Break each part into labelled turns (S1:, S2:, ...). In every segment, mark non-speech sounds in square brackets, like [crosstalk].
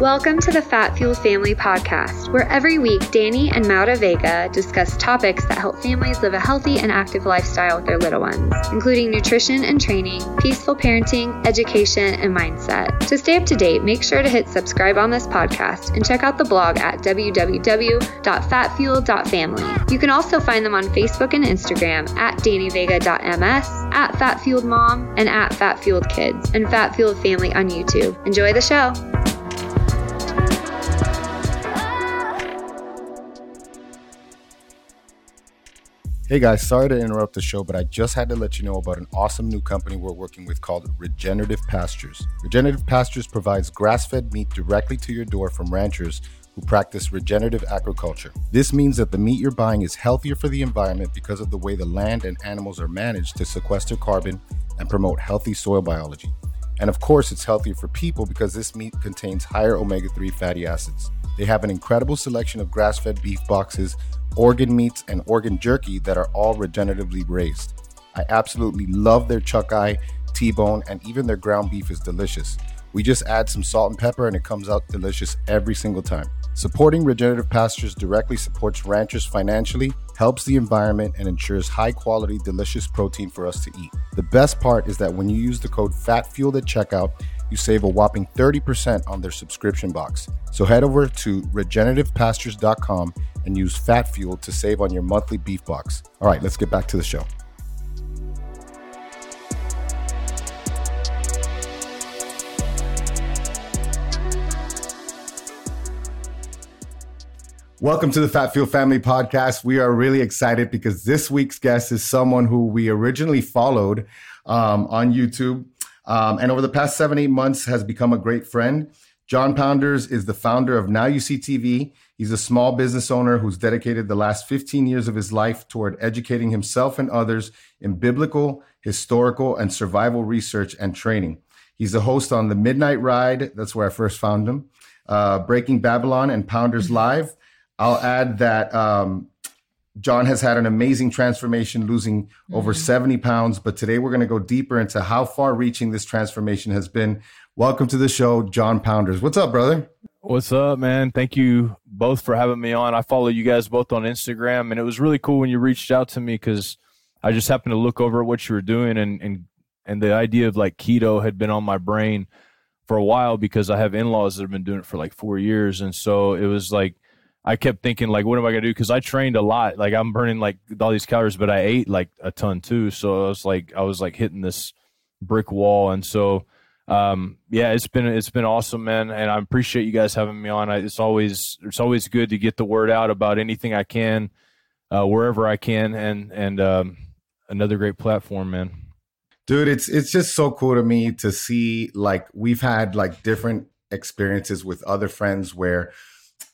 S1: Welcome to the Fat Fueled Family Podcast, where every week Danny and Maura Vega discuss topics that help families live a healthy and active lifestyle with their little ones, including nutrition and training, peaceful parenting, education, and mindset. To stay up to date, make sure to hit subscribe on this podcast and check out the blog at www.fatfuel.family. You can also find them on Facebook and Instagram at dannyvega.ms, at fatfueledmom, and at fatfueledkids, and Fat Fueled Family on YouTube. Enjoy the show.
S2: Hey guys, sorry to interrupt the show, but I just had to let you know about an awesome new company we're working with called Regenerative Pastures. Regenerative Pastures provides grass fed meat directly to your door from ranchers who practice regenerative agriculture. This means that the meat you're buying is healthier for the environment because of the way the land and animals are managed to sequester carbon and promote healthy soil biology. And of course, it's healthier for people because this meat contains higher omega 3 fatty acids. They have an incredible selection of grass fed beef boxes organ meats, and organ jerky that are all regeneratively raised. I absolutely love their chuck eye, T bone, and even their ground beef is delicious. We just add some salt and pepper and it comes out delicious every single time. Supporting regenerative pastures directly supports ranchers financially, helps the environment, and ensures high quality, delicious protein for us to eat. The best part is that when you use the code FATFUEL at checkout, you save a whopping 30% on their subscription box. So head over to regenerativepastures.com and use Fat Fuel to save on your monthly beef box. All right, let's get back to the show. Welcome to the Fat Fueled Family Podcast. We are really excited because this week's guest is someone who we originally followed um, on YouTube um, and over the past seven, eight months has become a great friend. Jon Pounders is the founder of Now You See TV. He's a small business owner who's dedicated the last 15 years of his life toward educating himself and others in biblical, historical, and survival research and training. He's the host on The Midnight Ride. That's where I first found him. Uh, Breaking Babylon and Pounders mm-hmm. Live. I'll add that um, Jon has had an amazing transformation, losing mm-hmm. over 70 pounds. But today we're going to go deeper into how far reaching this transformation has been. Welcome to the show, Jon Pounders. What's up, brother?
S3: What's up, man? Thank you both for having me on. I follow you guys both on Instagram, and it was really cool when you reached out to me because I just happened to look over at what you were doing, and and and the idea of like keto had been on my brain for a while because I have in laws that have been doing it for like four years, and so it was like I kept thinking like, what am I gonna do? Because I trained a lot. Like I'm burning like all these calories, but I ate like a ton too. So I was like, I was like hitting this brick wall, and so um, yeah, it's been it's been awesome, man. And I appreciate you guys having me on. I, it's always it's always good to get the word out about anything I can, uh, wherever I can, and and um, another great platform, man.
S2: Dude, it's it's just so cool to me to see like we've had like different experiences with other friends where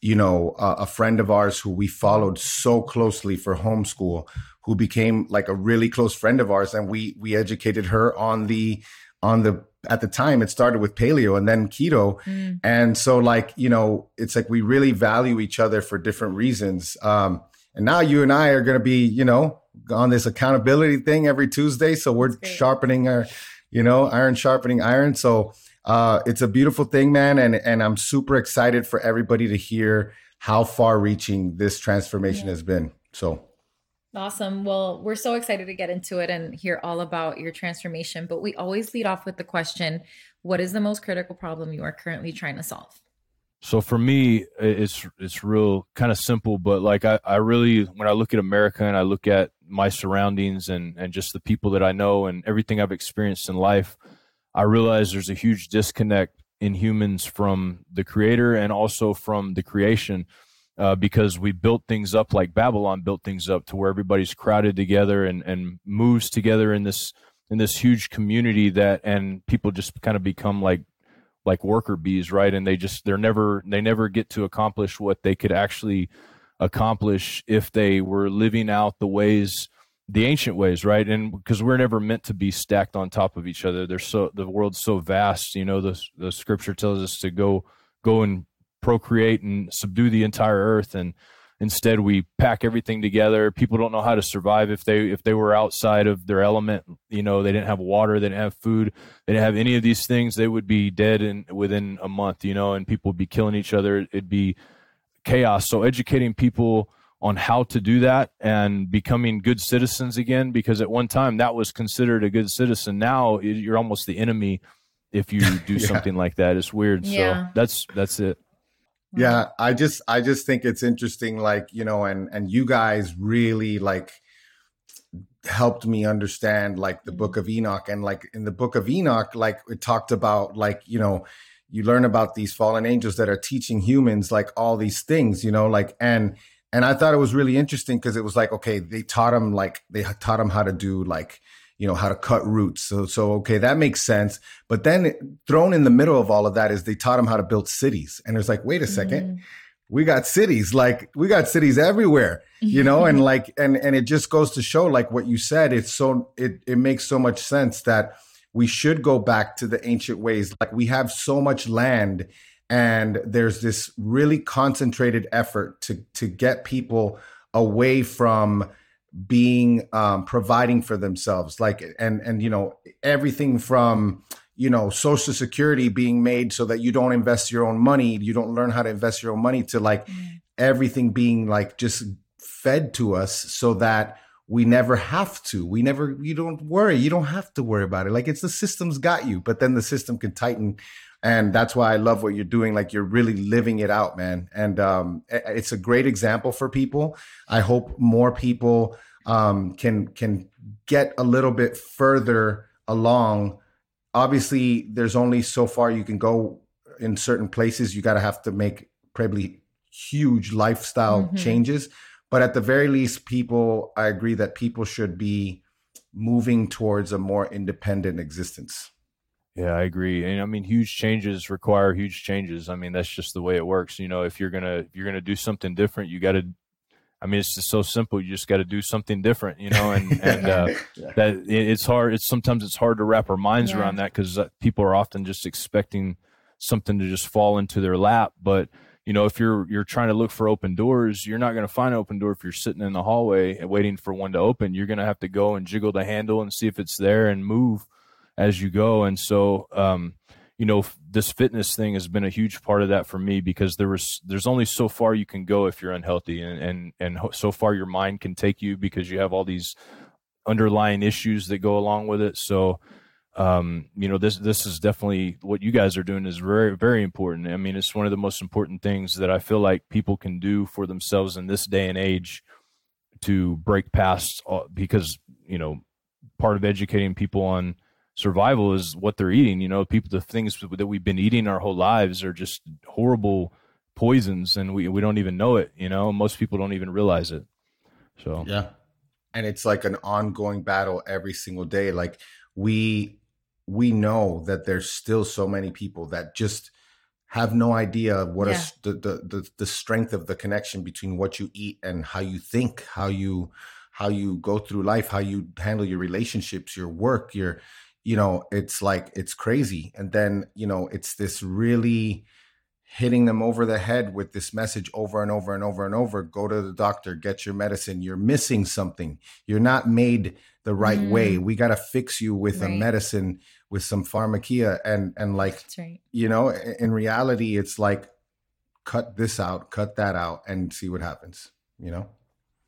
S2: you know, uh, a friend of ours who we followed so closely for homeschool, who became like a really close friend of ours, and we we educated her on the on the at the time it started with paleo and then keto. Mm. and so like you know it's like we really value each other for different reasons. Um and now you and i are going to be you know on this accountability thing every tuesday so we're sharpening our you know iron sharpening iron. So uh, it's a beautiful thing, man, and and I'm super excited for everybody to hear how far-reaching this transformation yeah. has been. So
S4: Awesome. Well, we're so excited to get into it and hear all about your transformation. But we always lead off with the question What is the most critical problem you are currently trying to solve?
S3: So for me, it's it's real kind of simple, but like I, I really when I look at America and I look at my surroundings and and just the people that I know and everything I've experienced in life, I realize there's a huge disconnect in humans from the creator and also from the creation uh, because we built things up like Babylon built things up to where everybody's crowded together and, and moves together in this in this huge community that and people just kind of become like like worker bees right? And they just they're never they never get to accomplish what they could actually accomplish if they were living out the ways the ancient ways, right? And because we're never meant to be stacked on top of each other. There's so the world's so vast. You know, the the scripture tells us to go go and procreate and subdue the entire earth. And Instead, we pack everything together. People don't know how to survive if they if they were outside of their element. You know, they didn't have water, they didn't have food, they didn't have any of these things. They would be dead in within a month. You know, and people would be killing each other. It'd be chaos. So educating people on how to do that and becoming good citizens again, because at one time that was considered a good citizen. Now you're almost the enemy if you [laughs] do yeah. something like that. It's weird. Yeah. So that's that's it.
S2: Yeah, I just I just think it's interesting like, you know, and and you guys really like helped me understand like the book of Enoch and like in the book of Enoch like it talked about like, you know, you learn about these fallen angels that are teaching humans like all these things, you know, like and and I thought it was really interesting because it was like okay, they taught them like they taught them how to do like you know how to cut roots. So so okay that makes sense. But then thrown in the middle of all of that is they taught them how to build cities. And it's like wait a 2nd mm-hmm. we got cities like we got cities everywhere you know? And [laughs] like and and it just goes to show like what you said it's so it it makes so much sense that we should go back to the ancient ways. Like we have so much land and there's this really concentrated effort to to get people away from being um, providing for themselves. Like and and you know everything from you know social security being made so that you don't invest your own money. You don't learn how to invest your own money to like mm. everything being like just fed to us so that we never have to. We never you don't worry. You don't have to worry about it. Like it's the system's got you but then the system can tighten and that's why I love what you're doing. Like you're really living it out, man. And um, it's a great example for people. I hope more people um, can can get a little bit further along. Obviously, there's only so far you can go in certain places. You got to have to make probably huge lifestyle mm-hmm. changes. But at the very least, people, I agree that people should be moving towards a more independent existence.
S3: Yeah, I agree. And I mean, huge changes require huge changes. I mean, that's just the way it works. You know, if you're gonna if you're gonna do something different, you got to. I mean, it's just so simple. You just got to do something different. You know, and and uh, [laughs] yeah. that it's hard. It's sometimes it's hard to wrap our minds yeah. around that because uh, people are often just expecting something to just fall into their lap. But you know, if you're you're trying to look for open doors, you're not going to find an open door if you're sitting in the hallway and waiting for one to open. You're going to have to go and jiggle the handle and see if it's there and move as you go. And so, um, you know, this fitness thing has been a huge part of that for me because there was there's only so far you can go if you're unhealthy, and and and so far your mind can take you because you have all these underlying issues that go along with it. So, um, you know, this this is definitely what you guys are doing is very very important. I mean, it's one of the most important things that I feel like people can do for themselves in this day and age to break past because you know part of educating people on survival is what they're eating. You know, people, the things that we've been eating our whole lives are just horrible poisons, and we we don't even know it. You know, most people don't even realize it. So
S2: yeah, and it's like an ongoing battle every single day. Like we we know that there's still so many people that just have no idea what yeah. the, the the the strength of the connection between what you eat and how you think, how you how you go through life, how you handle your relationships, your work, your you know, it's like it's crazy. And then, you know, it's this really hitting them over the head with this message over and over and over and over go to the doctor get your medicine you're missing something you're not made the right mm. way we got to fix you with right. a medicine with some pharmakeia and and like right. you know in reality it's like cut this out cut that out and see what happens you know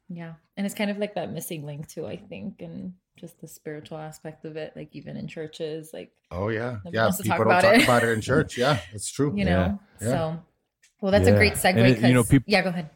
S4: yeah and it's kind of like that missing link too i think and just the spiritual aspect of it, like even in churches, like
S2: oh yeah, yeah, people talk don't about talk it. about it in church. [laughs] Yeah, it's true.
S4: You know, yeah. so well, that's yeah. a great segue. It, you know, people. Yeah, go ahead.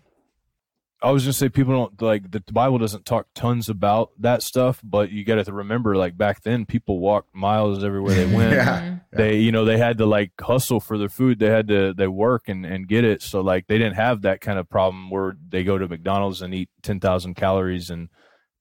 S3: I was just say people don't like the Bible doesn't talk tons about that stuff, but you got to remember like back then people walked miles everywhere they [laughs] went. yeah. Mm-hmm. They you know they had to like hustle for their food. They had to they work and and get it. So like they didn't have that kind of problem where they go to McDonald's and eat 10,000 calories and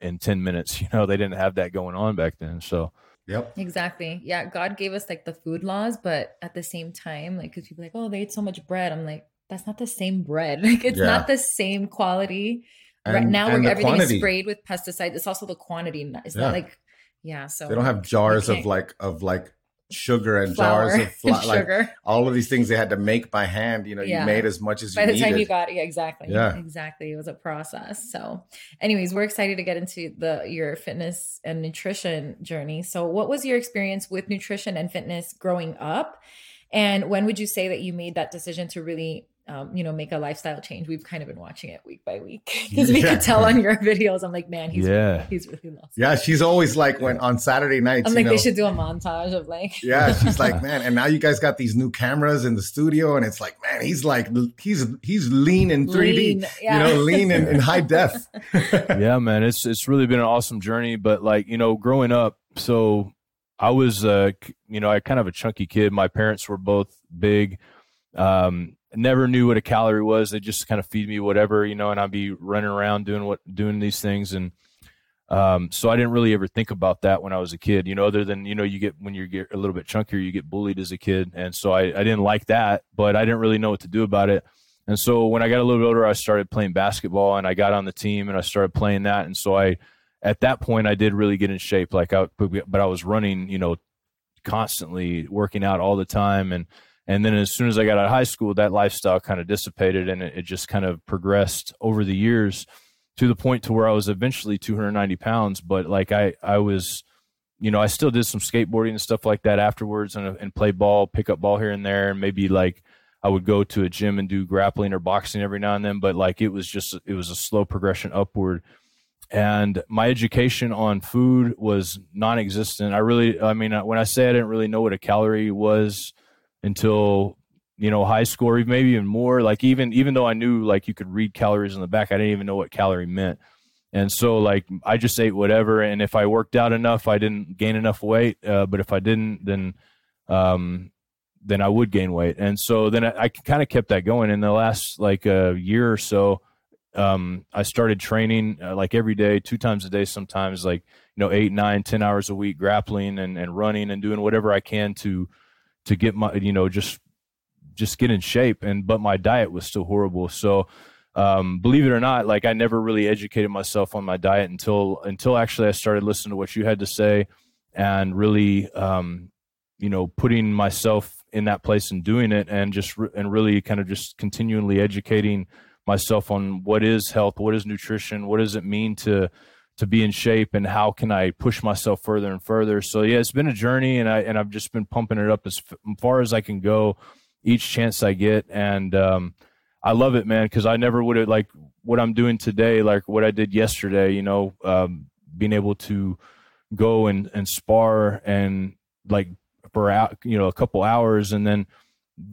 S3: in 10 minutes. [laughs] You know, they didn't have that going on back then. So,
S2: Yep.
S4: Exactly. Yeah. God gave us like the food laws, but at the same time, like, cause people like, oh, they ate so much bread. I'm like, that's not the same bread. [laughs] Like, it's yeah. not the same quality. And, right now, where everything quantity. is sprayed with pesticides, it's also the quantity. It's yeah. not like, yeah. So
S2: they don't have jars of like, of like sugar and Flour jars of [laughs] flour, like all of these things they had to make by hand. You know, yeah. you made as much as
S4: by the
S2: needed.
S4: time you got yeah, exactly, yeah, exactly. It was a process. So, anyways, we're excited to get into the your fitness and nutrition journey. So, what was your experience with nutrition and fitness growing up? And when would you say that you made that decision to really um, you know, make a lifestyle change. We've kind of been watching it week by week [laughs] because we yeah. could tell on your videos. I'm like, man, he's yeah. really, he's really lost.
S2: Yeah, she's always like when on Saturday nights.
S4: I'm like, know, they should do a montage of like.
S2: yeah, she's like, [laughs] man, and now you guys got these new cameras in the studio, and it's like, man, he's like, he's he's lean in 3D, lean, yeah. you know, lean in, in high def. [laughs]
S3: yeah, man, it's it's really been an awesome journey. But like, you know, growing up, so I was, uh, you know, I kind of a chunky kid. My parents were both big. Um, never knew what a calorie was. They just kind of feed me whatever, you know, and I'd be running around doing what doing these things and um, so I didn't really ever think about that when I was a kid, you know, other than, you know, you get when you get a little bit chunkier, you get bullied as a kid. And so I, I didn't like that, but I didn't really know what to do about it. And so when I got a little bit older, I started playing basketball and I got on the team and I started playing that. And so I, at that point, I did really get in shape. Like I, but I was running, you know, constantly working out all the time. And, and then as soon as I got out of high school, that lifestyle kind of dissipated and it, it just kind of progressed over the years to the point to where I was eventually 290 pounds. But like I, I was, you know, I still did some skateboarding and stuff like that afterwards and, and play ball, pick up ball here and there. And maybe like I would go to a gym and do grappling or boxing every now and then. But like it was just, it was a slow progression upward. And my education on food was non existent. I really, I mean, when I say I didn't really know what a calorie was, until you know high school maybe even more. Like even even though i knew like you could read calories in the back i didn't even know what calorie meant. And so like i just ate whatever and if i worked out enough i didn't gain enough weight uh, but if i didn't then um then i would gain weight. And so then i, I kind of kept that going. In the last like a year or so um i started training uh, like every day two times a day sometimes like you know eight nine ten hours a week grappling and, and running and doing whatever i can to to get my you know just just get in shape. And but my diet was still horrible. So um, believe it or not like i never really educated myself on my diet until until actually i started listening to what you had to say and really um, you know putting myself in that place and doing it and just re- and really kind of just continually educating myself on what is health what is nutrition what does it mean to to be in shape and how can I push myself further and further. So yeah, it's been a journey and I and I've just been pumping it up as far as I can go each chance I get and um, I love it, man, because I never would have like what I'm doing today, like what I did yesterday. You know, um, being able to go and and spar and like for out, you know, a couple hours, and then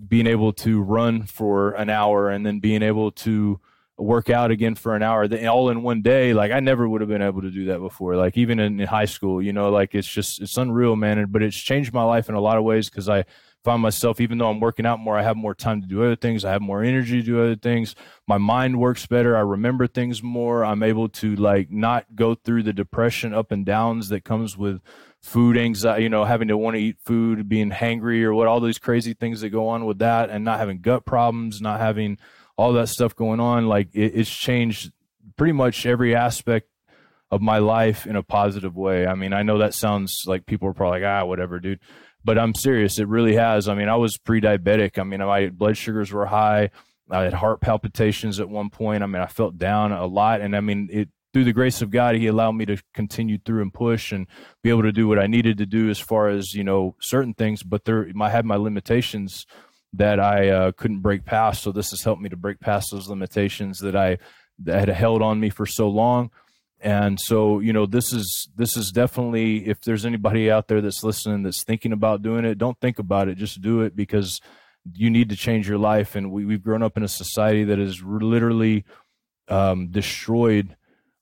S3: being able to run for an hour, and then being able to work out again for an hour all in one day like i never would have been able to do that before like even in, in high school you know like it's just it's unreal man but it's changed my life in a lot of ways because i find myself even though i'm working out more i have more time to do other things i have more energy to do other things my mind works better i remember things more i'm able to like not go through the depression up and downs that comes with food anxiety you know having to want to eat food being hangry or what all these crazy things that go on with that and not having gut problems not having all that stuff going on, like it, it's changed pretty much every aspect of my life in a positive way. I mean, I know that sounds like people are probably like, ah, whatever, dude. But I'm serious. It really has. I mean, I was pre diabetic. I mean, my blood sugars were high. I had heart palpitations at one point. I mean, I felt down a lot. And I mean, it, through the grace of God, He allowed me to continue through and push and be able to do what I needed to do as far as, you know, certain things. But there, I had my limitations that I uh, couldn't break past. So this has helped me to break past those limitations that I that had held on me for so long. And so, you know, this is this is definitely if there's anybody out there that's listening that's thinking about doing it, don't think about it, just do it because you need to change your life. And we, we've grown up in a society that has literally um, destroyed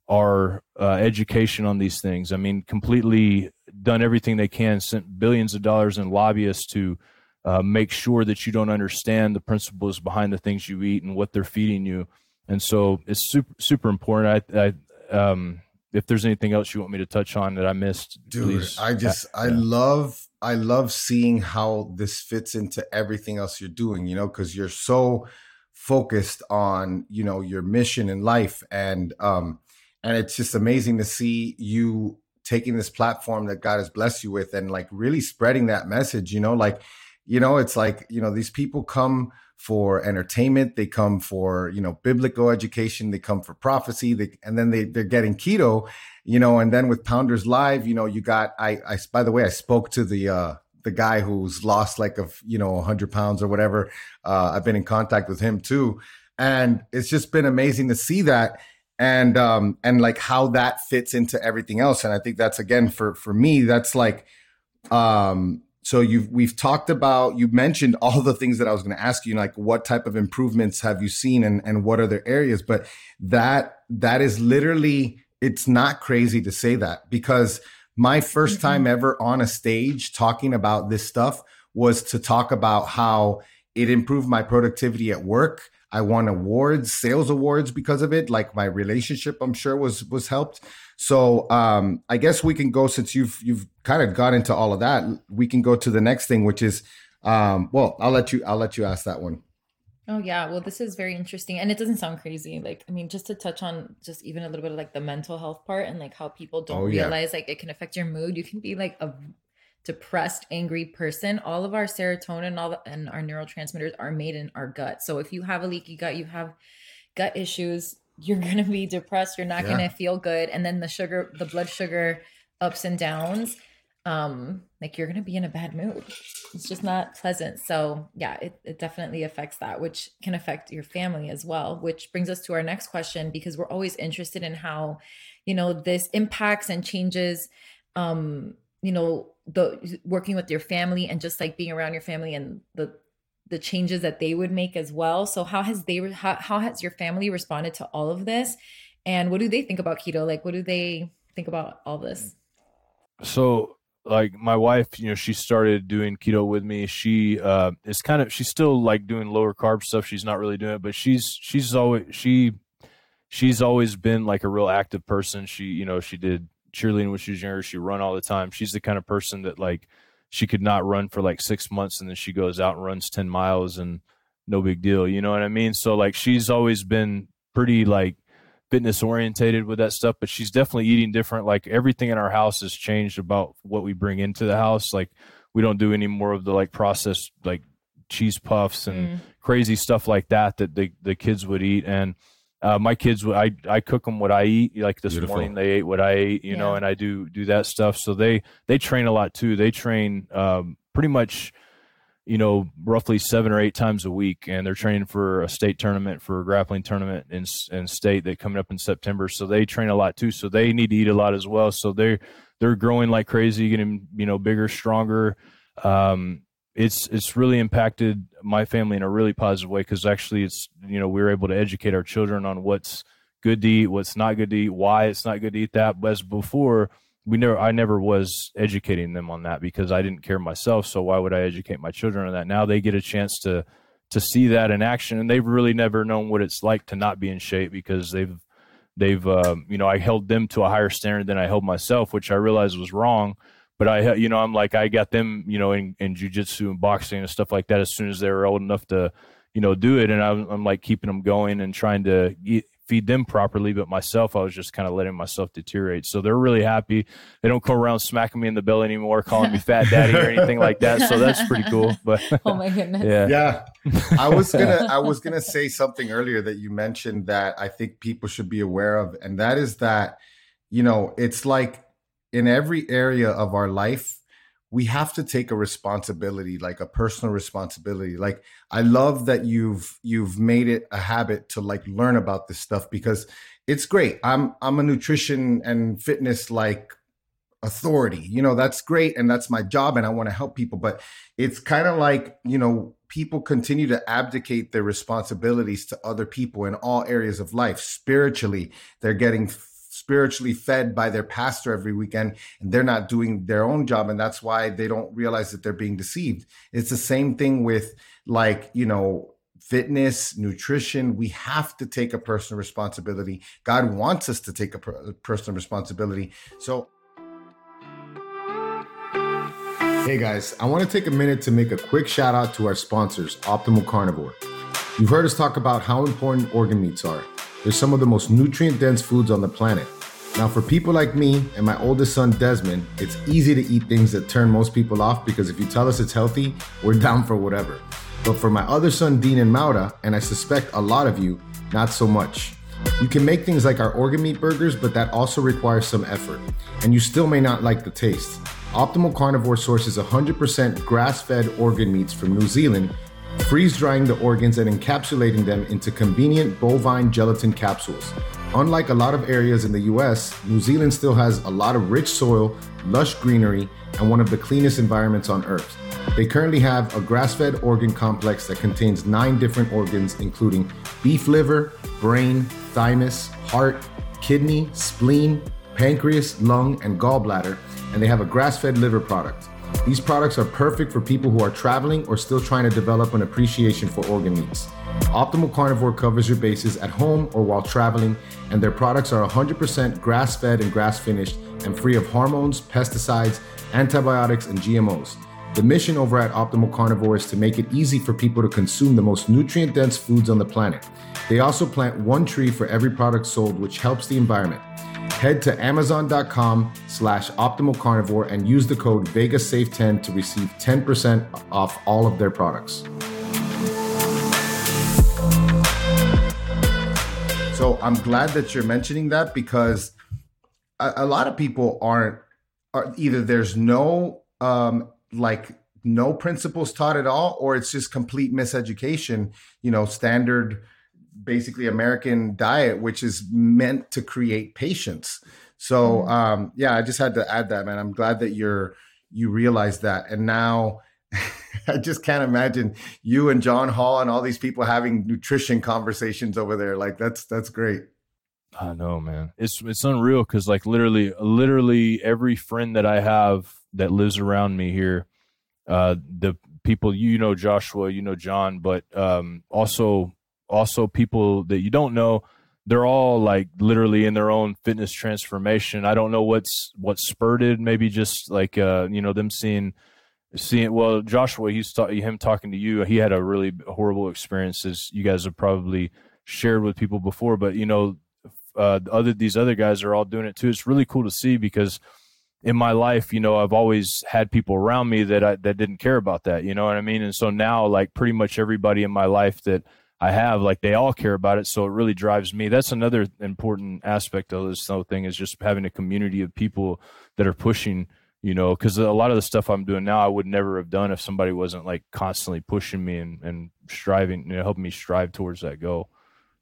S3: our uh, education on these things. I mean, completely done everything they can, sent billions of dollars in lobbyists to uh, make sure that you don't understand the principles behind the things you eat and what they're feeding you. And so it's super super important. I, I um, if there's anything else you want me to touch on that I missed,
S2: dude, please. I just I love I love seeing how this fits into everything else you're doing. You know, because you're so focused on you know your mission in life, and um, and it's just amazing to see you taking this platform that God has blessed you with and like really spreading that message, you know, like, you know, it's like, you know, these people come for entertainment, they come for, you know, biblical education, they come for prophecy, they, and then they, they're getting keto, you know, and then with Pounders Live, you know, you got, I, I, by the way, I spoke to the, uh, the guy who's lost like a, you know, 100 pounds or whatever. Uh, I've been in contact with him too. And it's just been amazing to see that and um and like how that fits into everything else and i think that's again for for me that's like um so you've we've talked about you mentioned all the things that i was going to ask you like what type of improvements have you seen and and what other areas but that that is literally it's not crazy to say that because my 1st mm-hmm. time ever on a stage talking about this stuff was to talk about how it improved my productivity at work I won awards, sales awards because of it. Like my relationship, I'm sure was was helped. So um, I guess we can go since you've you've kind of got into all of that. We can go to the next thing, which is um, well, I'll let you I'll let you ask that one.
S4: Oh yeah, well this is very interesting and it doesn't sound crazy. Like I mean just to touch on just even a little bit of like the mental health part and like how people don't oh, realize yeah. like it can affect your mood. You can be like a depressed, angry person, all of our serotonin all the, and our neurotransmitters are made in our gut. So if you have a leaky gut, you have gut issues, you're [laughs] going to be depressed, you're not yeah. going to feel good and then the sugar the blood sugar ups and downs um like you're going to be in a bad mood. It's just not pleasant. So, yeah, it, it definitely affects that, which can affect your family as well, which brings us to our next question because we're always interested in how, you know, this impacts and changes um you know the working with your family and just like being around your family and the the changes that they would make as well. So how has they how, how has your family responded to all of this? And what do they think about keto? Like what do they think about all this?
S3: So like my wife you know she started doing keto with me. She uh is kind of she's still like doing lower carb stuff. She's not really doing it but she's she's always she she's always been like a real active person. She you know she did cheerleading when she was younger. She run all the time. She's the kind of person that like she could not run for like six months and then she goes out and runs 10 miles and no big deal. You know what I mean? So like she's always been pretty like fitness orientated with that stuff, but she's definitely eating different. Like everything in our house has changed about what we bring into the house. Like we don't do any more of the like processed like cheese puffs and mm. crazy stuff like that that the the kids would eat and uh, my kids, I I cook them what I eat. Like this Beautiful. morning, they ate what I ate, you yeah. know, and I do do that stuff. So they they train a lot too. They train um, pretty much, you know, roughly seven or eight times a week, and they're training for a state tournament, for a grappling tournament in in state that coming up in September. So they train a lot too. So they need to eat a lot as well. So they they're growing like crazy, getting you know bigger, stronger. Um, it's it's really impacted my family in a really positive way because actually it's you know we are able to educate our children on what's good to eat, what's not good to eat, why it's not good to eat that. But as before, we never I never was educating them on that because I didn't care myself. So why would I educate my children on that? Now they get a chance to to see that in action, and they've really never known what it's like to not be in shape because they've they've um, you know I held them to a higher standard than I held myself, which I realized was wrong but I, you know, I'm like, I got them, you know, in, in jujitsu and boxing and stuff like that as soon as they were old enough to, you know, do it. And I'm, I'm like keeping them going and trying to eat, feed them properly. But myself, I was just kind of letting myself deteriorate. So they're really happy. They don't come around smacking me in the belly anymore, calling me fat daddy or anything like that. So that's pretty cool. [laughs] But
S4: oh my goodness. [laughs]
S2: Yeah. Yeah. I was going [laughs] to, I was going to say something earlier that you mentioned that I think people should be aware of. And that is that, you know, it's like, in every area of our life, we have to take a responsibility, like a personal responsibility. Like I love that you've you've made it a habit to like learn about this stuff because it's great. I'm I'm a nutrition and fitness like authority. You know, that's great and that's my job and I want to help people, but it's kind of like, you know, people continue to abdicate their responsibilities to other people in all areas of life. Spiritually, they're getting spiritually fed by their pastor every weekend and they're not doing their own job and that's why they don't realize that they're being deceived it's the same thing with like you know fitness nutrition we have to take a personal responsibility god wants us to take a personal responsibility so Hey guys, I want to take a minute to make a quick shout out to our sponsors, Optimal Carnivore. You've heard us talk about how important organ meats are. They're some of the most nutrient dense foods on the planet. Now, for people like me and my oldest son Desmond, it's easy to eat things that turn most people off because if you tell us it's healthy, we're down for whatever. But for my other son Dean and Maura, and I suspect a lot of you, not so much. You can make things like our organ meat burgers, but that also requires some effort, and you still may not like the taste. Optimal Carnivore sources 100% grass fed organ meats from New Zealand, freeze drying the organs and encapsulating them into convenient bovine gelatin capsules. Unlike a lot of areas in the US, New Zealand still has a lot of rich soil, lush greenery, and one of the cleanest environments on earth. They currently have a grass fed organ complex that contains nine different organs, including beef liver, brain, thymus, heart, kidney, spleen, pancreas, lung, and gallbladder, and they have a grass fed liver product. These products are perfect for people who are traveling or still trying to develop an appreciation for organ meats. Optimal Carnivore covers your bases at home or while traveling, and their products are 100% grass fed and grass finished and free of hormones, pesticides, antibiotics, and GMOs. The mission over at Optimal Carnivore is to make it easy for people to consume the most nutrient dense foods on the planet. They also plant one tree for every product sold, which helps the environment. Head to amazon.com slash optimal carnivore and use the code VEGASAFE10 to receive 10% off all of their products. So I'm glad that you're mentioning that because a, a lot of people aren't are either there's no um like no principles taught at all or it's just complete miseducation, you know, standard basically American diet which is meant to create patience. So mm-hmm. um yeah, I just had to add that man. I'm glad that you're you realize that and now [laughs] I just can't imagine you and John Hall and all these people having nutrition conversations over there. Like that's that's great.
S3: I know, man. It's it's unreal because like literally, literally every friend that I have that lives around me here, uh, the people you know, Joshua, you know, John, but um, also also people that you don't know. They're all like literally in their own fitness transformation. I don't know what's what spurted. Maybe just like uh, you know them seeing seeing well joshua he's ta- him talking to you he had a really horrible experience as you guys have probably shared with people before but you know uh other these other guys are all doing it too it's really cool to see because in my life you know i've always had people around me that i that didn't care about that you know what i mean and so now like pretty much everybody in my life that i have like they all care about it so it really drives me. That's another important aspect of this whole thing is just having a community of people that are pushing you know because a lot of the stuff i'm doing now i would never have done if somebody wasn't like constantly pushing me and, and striving you know helping me strive towards that goal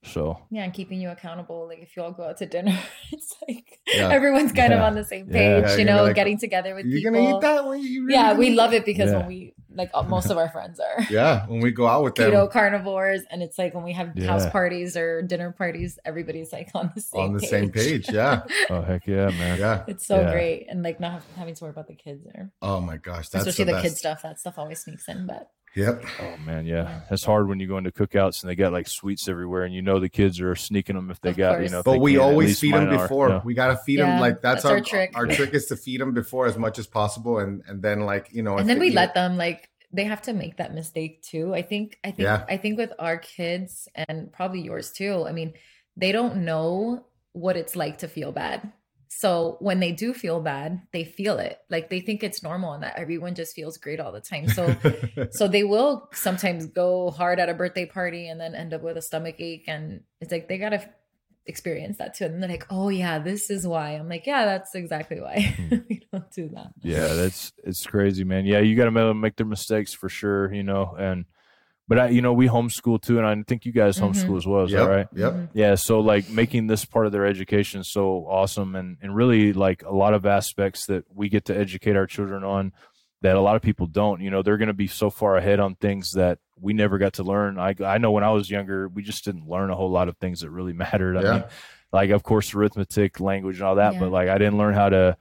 S3: so
S4: yeah, and keeping you accountable. Like if you all go out to dinner, [laughs] it's like yeah. everyone's kind yeah. of on the same page. Yeah, you know, like, getting together with
S2: you're
S4: people.
S2: gonna eat that when you
S4: really yeah, we love it because when we like most of our friends are [laughs]
S2: yeah when we go out with them
S4: keto carnivores, and it's like when we have house parties or dinner parties, everybody's like on the same
S2: on the
S4: page.
S2: same page. Yeah. [laughs]
S3: oh heck yeah, man.
S2: Yeah,
S4: it's so great, and like not having to worry about the kids there.
S2: Oh my gosh,
S4: that's especially the, the kid stuff. That stuff always sneaks in, but
S2: Yep.
S3: Oh man, yeah, it's hard when you go into cookouts and they got like sweets everywhere, and you know the kids are sneaking them if they of got course. you know.
S2: But we always feed them before. Are, We gotta feed yeah, them like that's, that's our, our, trick. Our trick is to feed them before as much as possible, and and then like you know,
S4: and then we let them like they have to make that mistake too. I think I think yeah. I think with our kids and probably yours too. I mean, they don't know what it's like to feel bad so when they do feel bad, they feel it. Like they think it's normal and that everyone just feels great all the time. So [laughs] so they will sometimes go hard at a birthday party and then end up with a stomach ache and it's like they got to experience that too. And they're like, "Oh yeah, this is why." I'm like, "Yeah, that's exactly why." Hmm. [laughs] we don't do that.
S3: Yeah, that's it's crazy, man. Yeah, you got to make their mistakes for sure, you know, and but I, you know, we homeschool too, and I think you guys homeschool mm-hmm. as well. Is
S2: yep,
S3: that right?
S2: Yep.
S3: Mm-hmm. Yeah. So like making this part of their education so awesome, and and really like a lot of aspects that we get to educate our children on that a lot of people don't. You know, they're going to be so far ahead on things that we never got to learn. I I know when I was younger, we just didn't learn a whole lot of things that really [laughs] mattered. I yeah. mean, like of course arithmetic, language, and all that, yeah. but like I didn't learn how to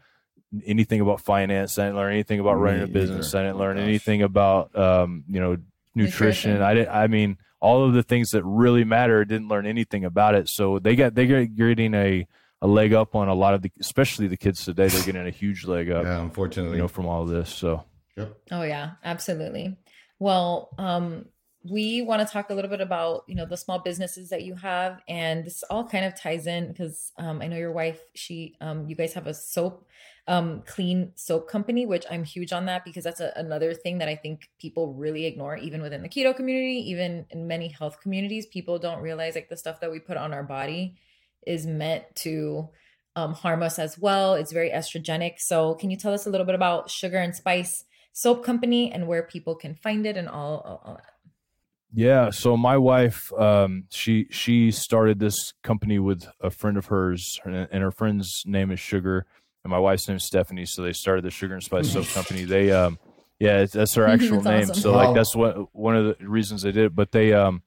S3: anything about finance. I didn't learn anything about Me running a business. Either. I didn't learn oh, anything about um, you know nutrition. nutrition. I did, I mean, all of the things that really matter didn't learn anything about it. So they got they got getting a a leg up on a lot of the, especially the kids today. They're getting a huge leg up.
S2: Yeah, unfortunately,
S3: you know, from all of this. So.
S2: Yep.
S4: Oh yeah, absolutely. Well, um, we want to talk a little bit about you know the small businesses that you have and this all kind of ties in because um, i know your wife she um, you guys have a soap um, clean soap company which i'm huge on that because that's a, another thing that i think people really ignore even within the keto community even in many health communities people don't realize like the stuff that we put on our body is meant to um, harm us as well. It's very estrogenic. So can you tell us a little bit about sugar and spice soap company and where people can find it and all, all, all that?
S3: Yeah. So my wife, um, she she started this company with a friend of hers, and her friend's name is Sugar, and my wife's name is Stephanie. So they started the Sugar and Spice Soap [laughs] Company. They, um, yeah, that's her [laughs] actual name. Awesome. So wow. like that's what one of the reasons they did. It. But they, um,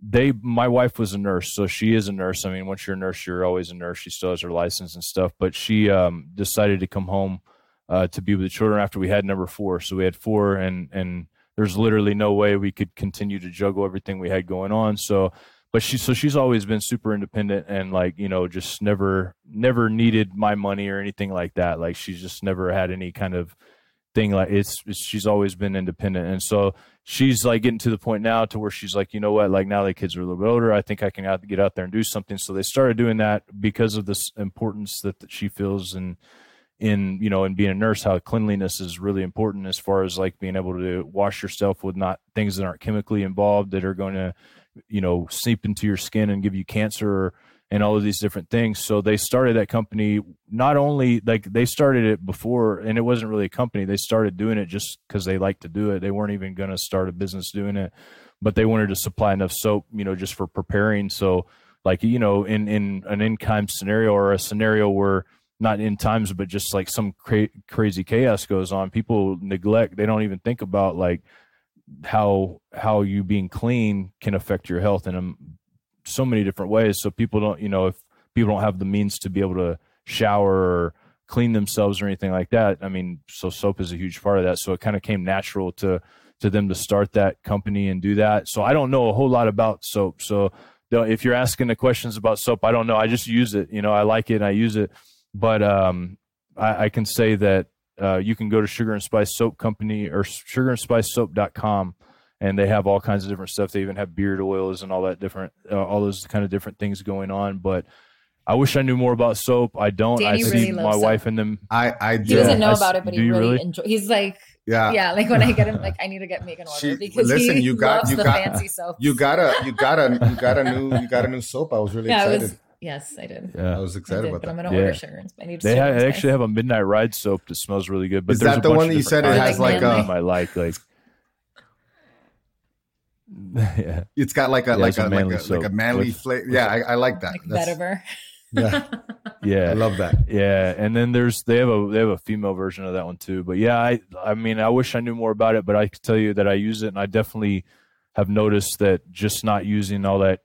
S3: they, my wife was a nurse, so she is a nurse. I mean, once you're a nurse, you're always a nurse. She still has her license and stuff. But she um, decided to come home uh, to be with the children after we had number four. So we had four, and and there's literally no way we could continue to juggle everything we had going on. So, but she, so she's always been super independent and like, you know, just never, never needed my money or anything like that. Like she's just never had any kind of thing like it's, it's she's always been independent. And so she's like getting to the point now to where she's like, you know what, like now the kids are a little bit older. I think I can get out there and do something. So they started doing that because of this importance that, that she feels and, in you know in being a nurse how cleanliness is really important as far as like being able to wash yourself with not things that aren't chemically involved that are going to you know seep into your skin and give you cancer and all of these different things. So they started that company not only like they started it before and it wasn't really a company. They started doing it just because they like to do it. They weren't even going to start a business doing it but they wanted to supply enough soap you know just for preparing. So like you know in in an in kind scenario or a scenario where not in times, but just like some cra- crazy chaos goes on, people neglect. They don't even think about like how how you being clean can affect your health in um, so many different ways. So people don't, you know, if people don't have the means to be able to shower or clean themselves or anything like that, I mean, so soap is a huge part of that. So it kind of came natural to to them to start that company and do that. So I don't know a whole lot about soap. So if you're asking the questions about soap, I don't know. I just use it. You know, I like it and I use it but um, I, I, can say that uh, you can go to Sugar and Spice Soap Company or sugarandspicesoap.com and spice soap.com and they have all kinds of different stuff. They even have beard oils and all that different, uh, all those kind of different things going on. But I wish I knew more about soap. I don't. Danny I see my soap. wife and them.
S2: I I
S4: do. He doesn't know about it, but he really, really enjoy. He's like, yeah, yeah. Like when I get him, [laughs] like I need to get make an order she, because listen, you got you got fancy soap.
S2: You got a you got a you got a new you got a new soap. I was really [laughs] yeah, excited. Was,
S4: Yes, I did.
S2: Yeah, I was excited did, about
S4: but
S2: that.
S4: I'm gonna
S3: yeah.
S4: order sugar. I need.
S3: They, have, they actually have a midnight ride soap that smells really good. But
S2: is that the one that you said it has like, a?
S3: I like like.
S2: yeah, [laughs] it's got like a yeah, like a, like a like a manly flavor. Yeah, I, I, like that.
S4: Like vetiver.
S2: Yeah, [laughs]
S3: yeah,
S2: I love that.
S3: Yeah, and then there's they have a they have a female version of that one too. But yeah, I I mean I wish I knew more about it, but I can tell you that I use it, and I definitely have noticed that just not using all that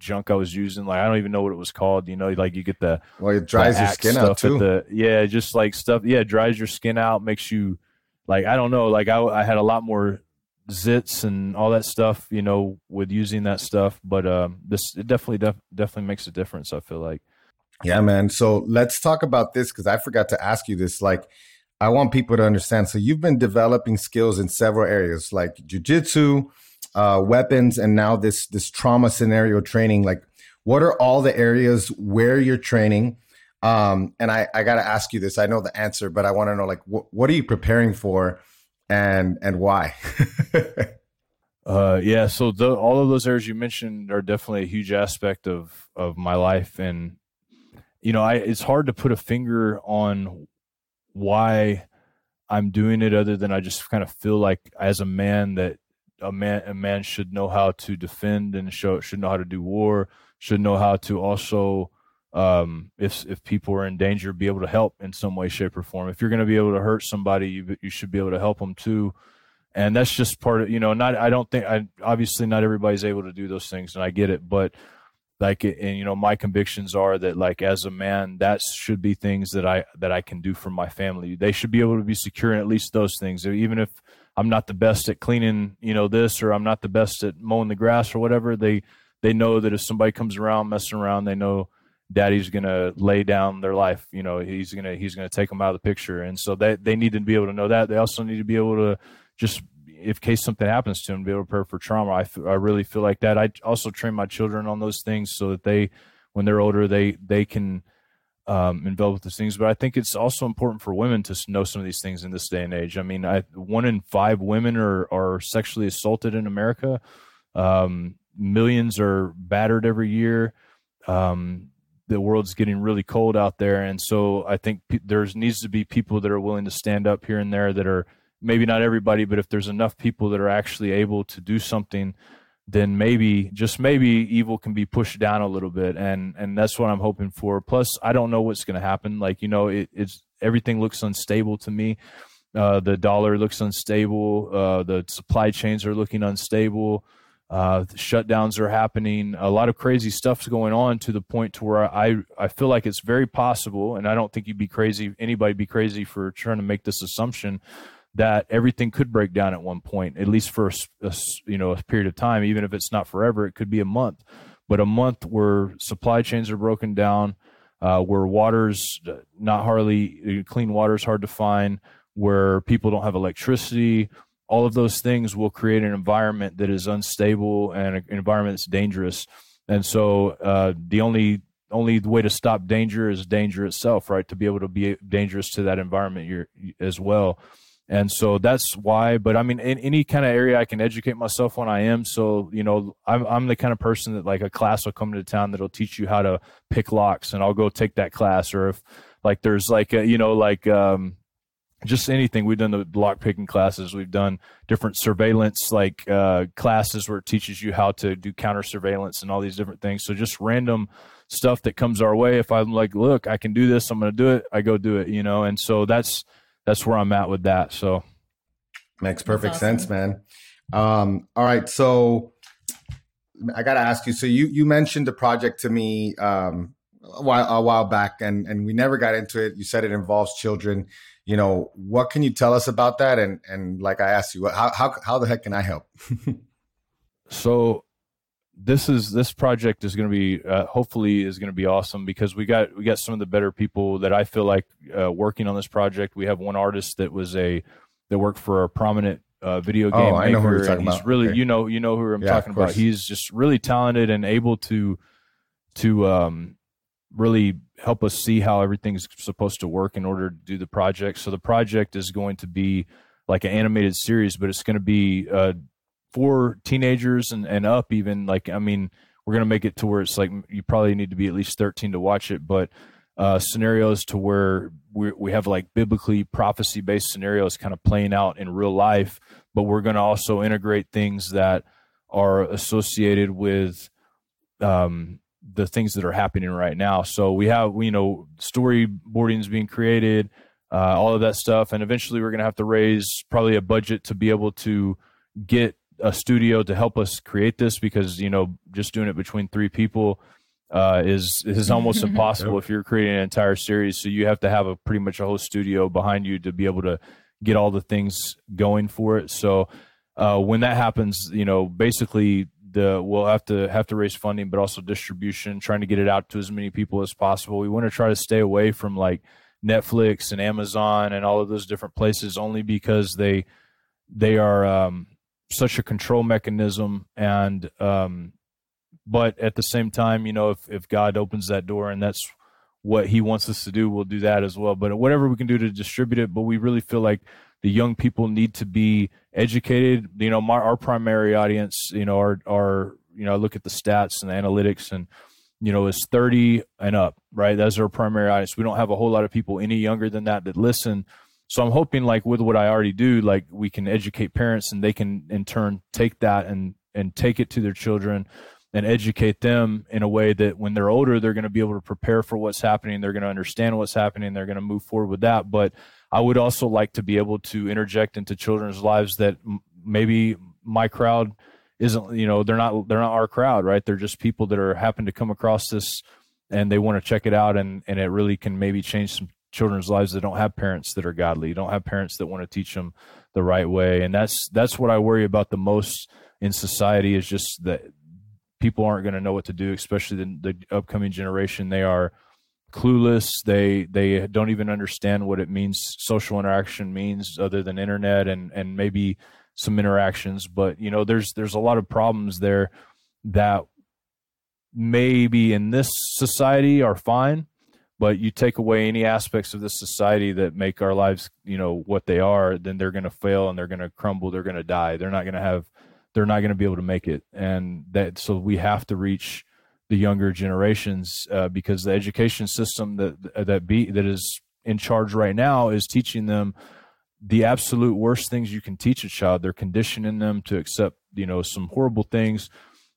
S3: junk I was using. Like I don't even know what it was called. You know, like you get the
S2: well, it dries your skin out too.
S3: The, yeah, just like stuff. Yeah, dries your skin out, makes you like I don't know. Like I, I had a lot more zits and all that stuff. You know, with using that stuff, but um, this it definitely def- definitely makes a difference. I feel like.
S2: Yeah, man. So let's talk about this because I forgot to ask you this. Like, I want people to understand. So you've been developing skills in several areas, like jujitsu uh, weapons, and now this this trauma scenario training. Like, what are all the areas where you're training? Um, and I, I got to ask you this. I know the answer, but I want to know like wh- what are you preparing for, and and why? [laughs]
S3: uh, yeah. So the, all of those areas you mentioned are definitely a huge aspect of of my life, and you know, I it's hard to put a finger on why I'm doing it, other than I just kind of feel like as a man that a man a man should know how to defend and show should know how to do war should know how to also um, if if people are in danger be able to help in some way shape or form. If you're going to be able to hurt somebody you, you should be able to help them too. And that's just part of you know not i don't think i obviously not everybody's able to do those things and i get it but like and you know my convictions are that like as a man that should be things that i that i can do for my family. They should be able to be secure in at least those things. Even if I'm not the best at cleaning, you know, this or I'm not the best at mowing the grass or whatever. They they know that if somebody comes around messing around, they know daddy's gonna lay down their life. You know, he's gonna he's gonna take them out of the picture. And so they they need to be able to know that. They also need to be able to just if case something happens to them, be able to prepare for trauma. I, f- I really feel like that. I also train my children on those things so that they, when they're older, they they can um, involved with these things. But I think it's also important for women to know some of these things in this day and age. I mean, I, one in five women are are sexually assaulted in America. Um, millions are battered every year. Um, the world's getting really cold out there, and so I think p- there's needs to be people that are willing to stand up here and there that are maybe not everybody, but if there's enough people that are actually able to do something then maybe just maybe evil can be pushed down a little bit. And and that's what i'm hoping for. Plus i don't know what's going to happen. Like you know it, it's everything looks unstable to me. Uh, the dollar looks unstable. Uh, the supply chains are looking unstable. Uh, shutdowns are happening. A lot of crazy stuff's going on to the point to where i i feel like it's very possible and i don't think you'd be crazy anybody be crazy for trying to make this assumption that everything could break down at one point, at least for a, a, you know a period of time, even if it's not forever. It could be a month, but a month where supply chains are broken down, uh, where water's not hardly clean water is hard to find, where people don't have electricity. All of those things will create an environment that is unstable and an environment that's dangerous. And so uh, the only only way to stop danger is danger itself, right? To be able to be dangerous to that environment as well and so that's why but i mean in any kind of area i can educate myself when i am. So you know i'm, I'm the kind of person that like a class will come to town that'll teach you how to pick locks and i'll go take that class. Or if like there's like a, you know like um just anything. We've done the lock picking classes. We've done different surveillance like uh, classes where it teaches you how to do counter surveillance and all these different things. So just random stuff that comes our way. If i'm like look i can do this. I'm going to do it. I go do it you know? And so that's that's where I'm at with that. So
S2: makes perfect awesome. sense, man. Um, all right, so I got to ask you. So you you mentioned the project to me um, a while a while back, and and we never got into it. You said it involves children. You know, what can you tell us about that? And and like I asked you, how how how the heck can I help? [laughs]
S3: so this is this project is going to be uh, hopefully is going to be awesome because we got we got some of the better people that I feel like uh, working on this project. We have one artist that was a that worked for a prominent uh, video oh, game oh, I know who you're talking he's about. really okay. you know you know who I'm yeah, talking about. He's just really talented and able to to um, really help us see how everything's supposed to work in order to do the project. So the project is going to be like an animated series, but it's going to be uh, for teenagers and, and up even like i mean we're going to make it to where it's like you probably need to be at least 13 to watch it but uh, scenarios to where we, we have like biblically prophecy based scenarios kind of playing out in real life but we're going to also integrate things that are associated with um, the things that are happening right now. So we have you know storyboarding is being created uh, all of that stuff and eventually we're going to have to raise probably a budget to be able to get a studio to help us create this because you know just doing it between three people uh, is is almost [laughs] impossible if you're creating an entire series. So you have to have a pretty much a whole studio behind you to be able to get all the things going for it. So uh, when that happens, you know, basically the we'll have to have to raise funding, but also distribution, trying to get it out to as many people as possible. We want to try to stay away from like Netflix and Amazon and all of those different places, only because they they are um, such a control mechanism and um, but at the same time you know if, if god opens that door and that's what he wants us to do we'll do that as well. But whatever we can do to distribute it but we really feel like the young people need to be educated. You know my, our primary audience you know our, are you know I look at the stats and the analytics and you know is 30 and up right? That's our primary audience. We don't have a whole lot of people any younger than that that listen so I'm hoping like with what I already do, like we can educate parents and they can in turn take that and and take it to their children and educate them in a way that when they're older, they're going to be able to prepare for what's happening. They're going to understand what's happening. They're going to move forward with that. But I would also like to be able to interject into children's lives that maybe my crowd isn't, you know, they're not, they're not our crowd, right? They're just people that are happen to come across this and they want to check it out and, and it really can maybe change some children's lives that don't have parents that are godly, you don't have parents that want to teach them the right way. And that's that's what I worry about the most in society is just that people aren't going to know what to do, especially the, the upcoming generation. They are clueless. They they don't even understand what it means social interaction means other than internet and and maybe some interactions. But you know, there's there's a lot of problems there that maybe in this society are fine, but you take away any aspects of this society that make our lives, you know, what they are, then they're going to fail and they're going to crumble. They're going to die. They're not going to have, they're not going to be able to make it. And that, so we have to reach the younger generations uh, because the education system that that be that is in charge right now is teaching them the absolute worst things you can teach a child. They're conditioning them to accept, you know, some horrible things.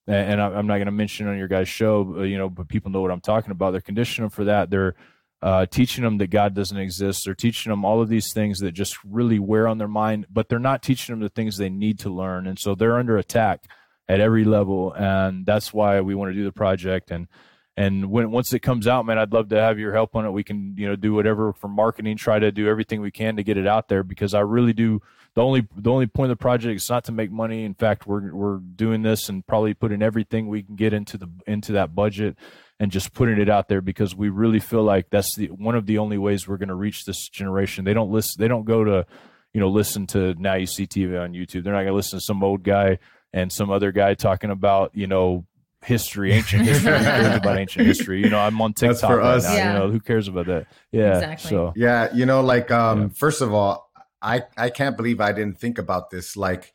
S3: And I'm not going to mention on your guys' show, you know, but people know what I'm talking about. They're conditioning them for that. They're uh, teaching them that God doesn't exist. They're teaching them all of these things that just really wear on their mind, but they're not teaching them the things they need to learn. And so they're under attack at every level, and that's why we want to do the project. And and when once it comes out, man, I'd love to have your help on it. We can you know do whatever for marketing, try to do everything we can to get it out there because I really do. The only the only point of the project is not to make money. In fact, we're we're doing this and probably putting everything we can get into the into that budget and just putting it out there because we really feel like that's the one of the only ways we're going to reach this generation. They don't listen. They don't go to you know listen to now you see TV on YouTube. They're not going to listen to some old guy and some other guy talking about you know history, ancient history. who cares [laughs] about ancient history? You know, I'm on TikTok That's for right us. Now, yeah. You know, who cares about that? Yeah. Exactly. So
S2: yeah, you know, like um, yeah. first of all, I I can't believe I didn't think about this. Like,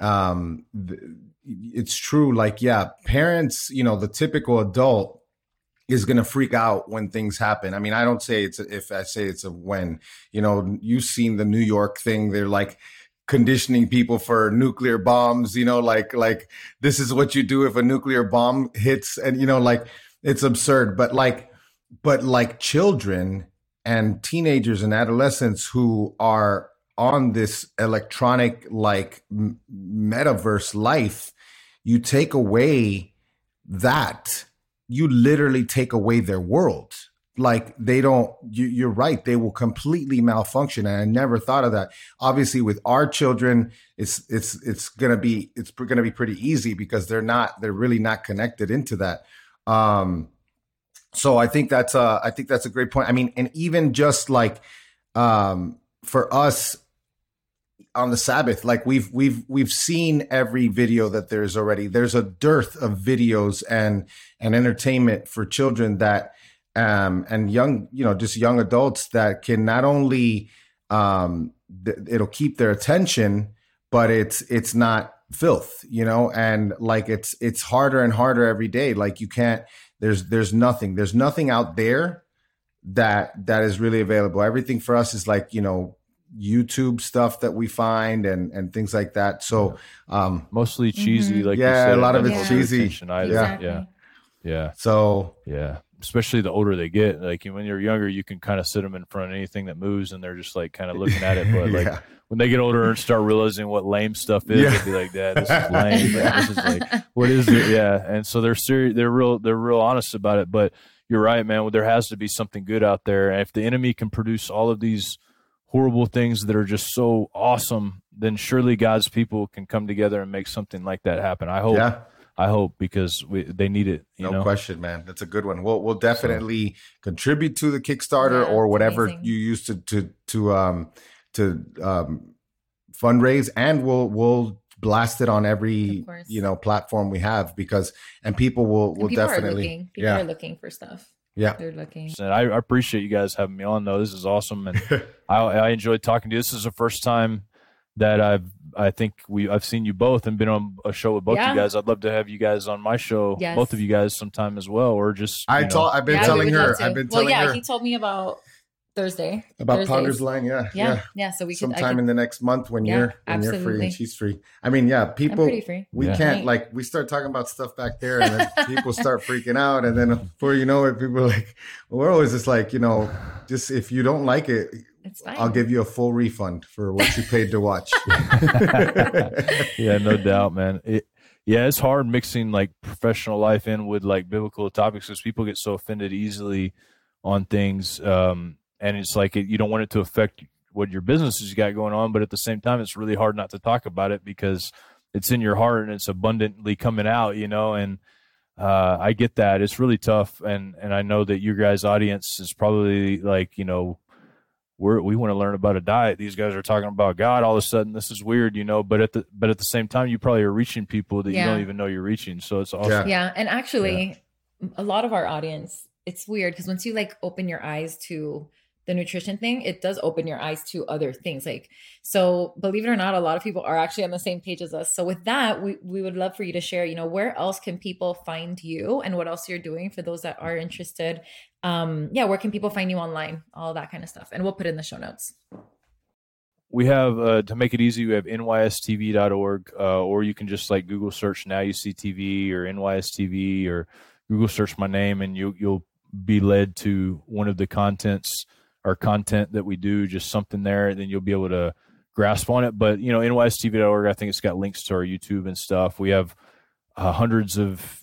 S2: um, th- it's true. Like, yeah, parents. You know, the typical adult is going to freak out when things happen. I mean, I don't say it's a, if I say it's a when. You know, you've seen the New York thing. They're like conditioning people for nuclear bombs you know like like this is what you do if a nuclear bomb hits and you know like it's absurd but like but like children and teenagers and adolescents who are on this electronic like m- metaverse life you take away that. You literally take away their world. Like they don't you, are right they will completely malfunction and i never thought of that. Obviously with our children it's it's it's gonna be it's gonna be pretty easy because they're not they're really not connected into that. Um so i think that's uh i think that's a great point. I mean and even just like um for us on the sabbath like we've we've we've seen every video that there's already there's a dearth of videos and and entertainment for children that um, and young, you know, just young adults that can not only um, th- it'll keep their attention, but it's it's not filth, you know, and like it's it's harder and harder every day. Like you can't there's there's nothing there's nothing out there that that is really available. Everything for us is like you know YouTube stuff that we find and and things like that. So um
S3: mostly cheesy, mm-hmm. like
S2: yeah,
S3: said,
S2: a lot of it's cheesy.
S3: Yeah, exactly. yeah, yeah.
S2: So
S3: yeah, especially the older they get. Like when you're younger, you can kind of sit them in front of anything that moves, and they're just like kind of looking at it. But [laughs] like yeah. when they get older and start realizing what lame stuff is, yeah. they'll be like, "Dad, this is lame. [laughs] this is like, what is it?" Yeah, and so they're serious. They're real. They're real honest about it. But you're right, man. There has to be something good out there, and if the enemy can produce all of these horrible things that are just so awesome, then surely God's people can come together and make something like that happen. I hope. Yeah. I hope because we, they need it. no know?
S2: question, man. That's a good one. We'll we'll definitely so. contribute to the Kickstarter yeah, or whatever amazing. you use to to to um to um fundraise, and we'll we'll blast it on every you know platform we have because and people will will people definitely
S4: are looking. people yeah. are looking for stuff.
S2: Yeah,
S4: they're looking.
S3: I, I appreciate you guys having me on though. This is awesome, and [laughs] I, I enjoyed talking to you. This is the first time that I've I think we I've seen you both and been on a show with both yeah. you guys. I'd love to have you guys on my show, yes. both of you guys, sometime as well, or just
S2: I told I've been yeah, telling her. I've been telling well,
S4: yeah,
S2: her.
S4: he told me about Thursday
S2: about
S4: Thursdays.
S2: Pounders Live. Yeah,
S4: yeah, yeah. yeah so we
S2: sometime could, in the next month when yeah, you're when absolutely. you're free and she's free. I mean, yeah, people. We can't like we start talking about stuff back there, and then [laughs] people start freaking out, and then before you know it, people are like, well, we're always just like, you know, just if you don't like it, it's fine. I'll give you a full refund for what you paid to watch. [laughs] [laughs]
S3: yeah, no doubt, man. It, yeah, it's hard mixing like professional life in with like biblical topics because people get so offended easily on things. Um, and it's like it, you don't want it to affect what your business has got going on, but at the same time, it's really hard not to talk about it because it's in your heart and it's abundantly coming out, you know. And uh, I get that it's really tough, and and I know that your guys' audience is probably like you know we're, we want to learn about a diet. These guys are talking about God. All of a sudden, this is weird, you know. But at the but at the same time, you probably are reaching people that yeah. you don't even know you're reaching. So it's awesome.
S4: Yeah, yeah. and actually, yeah. a lot of our audience, it's weird because once you like open your eyes to the nutrition thing, it does open your eyes to other things. Like, so believe it or not, a lot of people are actually on the same page as us. So with that, we, we would love for you to share, you know, where else can people find you and what else you're doing for those that are interested. Um, yeah, where can people find you online, all that kind of stuff. And we'll put in the show notes.
S3: We have, uh, to make it easy, we have nystv.org, uh, or you can just like Google search Now You See TV or NYSTV or Google search my name and you, you'll be led to one of the contents our content that we do, just something there, then you'll be able to grasp on it. But you know, nystv.org, I think it's got links to our YouTube and stuff. We have uh, hundreds of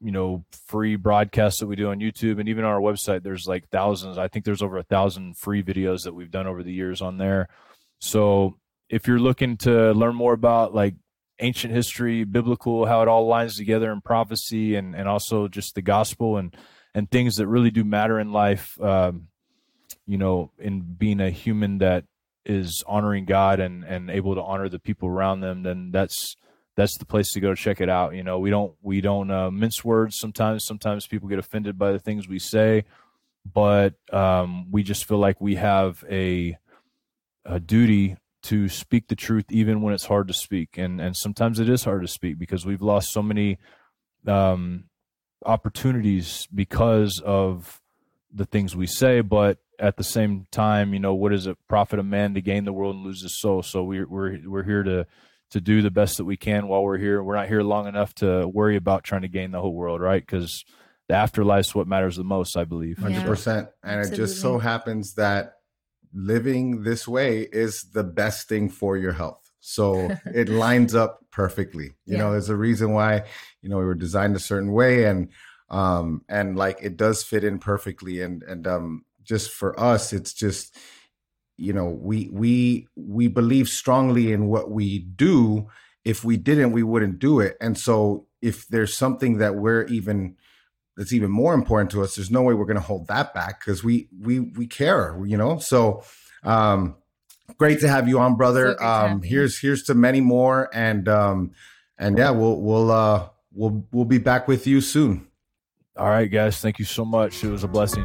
S3: you know free broadcasts that we do on YouTube, and even on our website, there's like thousands. I think there's over a thousand free videos that we've done over the years on there. So if you're looking to learn more about like ancient history, biblical, how it all lines together in prophecy, and and also just the gospel and and things that really do matter in life. Um, you know, in being a human that is honoring God and and able to honor the people around them, then that's that's the place to go to check it out. You know, we don't we don't uh, mince words. Sometimes sometimes people get offended by the things we say, but um, we just feel like we have a a duty to speak the truth even when it's hard to speak, and and sometimes it is hard to speak because we've lost so many um, opportunities because of the things we say, but at the same time, you know, what does it profit a man to gain the world and lose his soul? So we're we're we're here to to do the best that we can while we're here. We're not here long enough to worry about trying to gain the whole world, right? Because the afterlife is what matters the most, I believe.
S2: Hundred yeah. percent. And Absolutely. it just so happens that living this way is the best thing for your health. So [laughs] it lines up perfectly. You yeah. know, there's a reason why, you know, we were designed a certain way and um and like it does fit in perfectly and and um just for us it's just you know we we we believe strongly in what we do. If we didn't we wouldn't do it. And so if there's something that we're even that's even more important to us there's no way we're going to hold that back because we we we care you know? So um great to have you on brother. So um here's here's to many more and um and yeah we'll we'll uh we'll we'll be back with you soon
S3: all right guys thank you so much. It was a blessing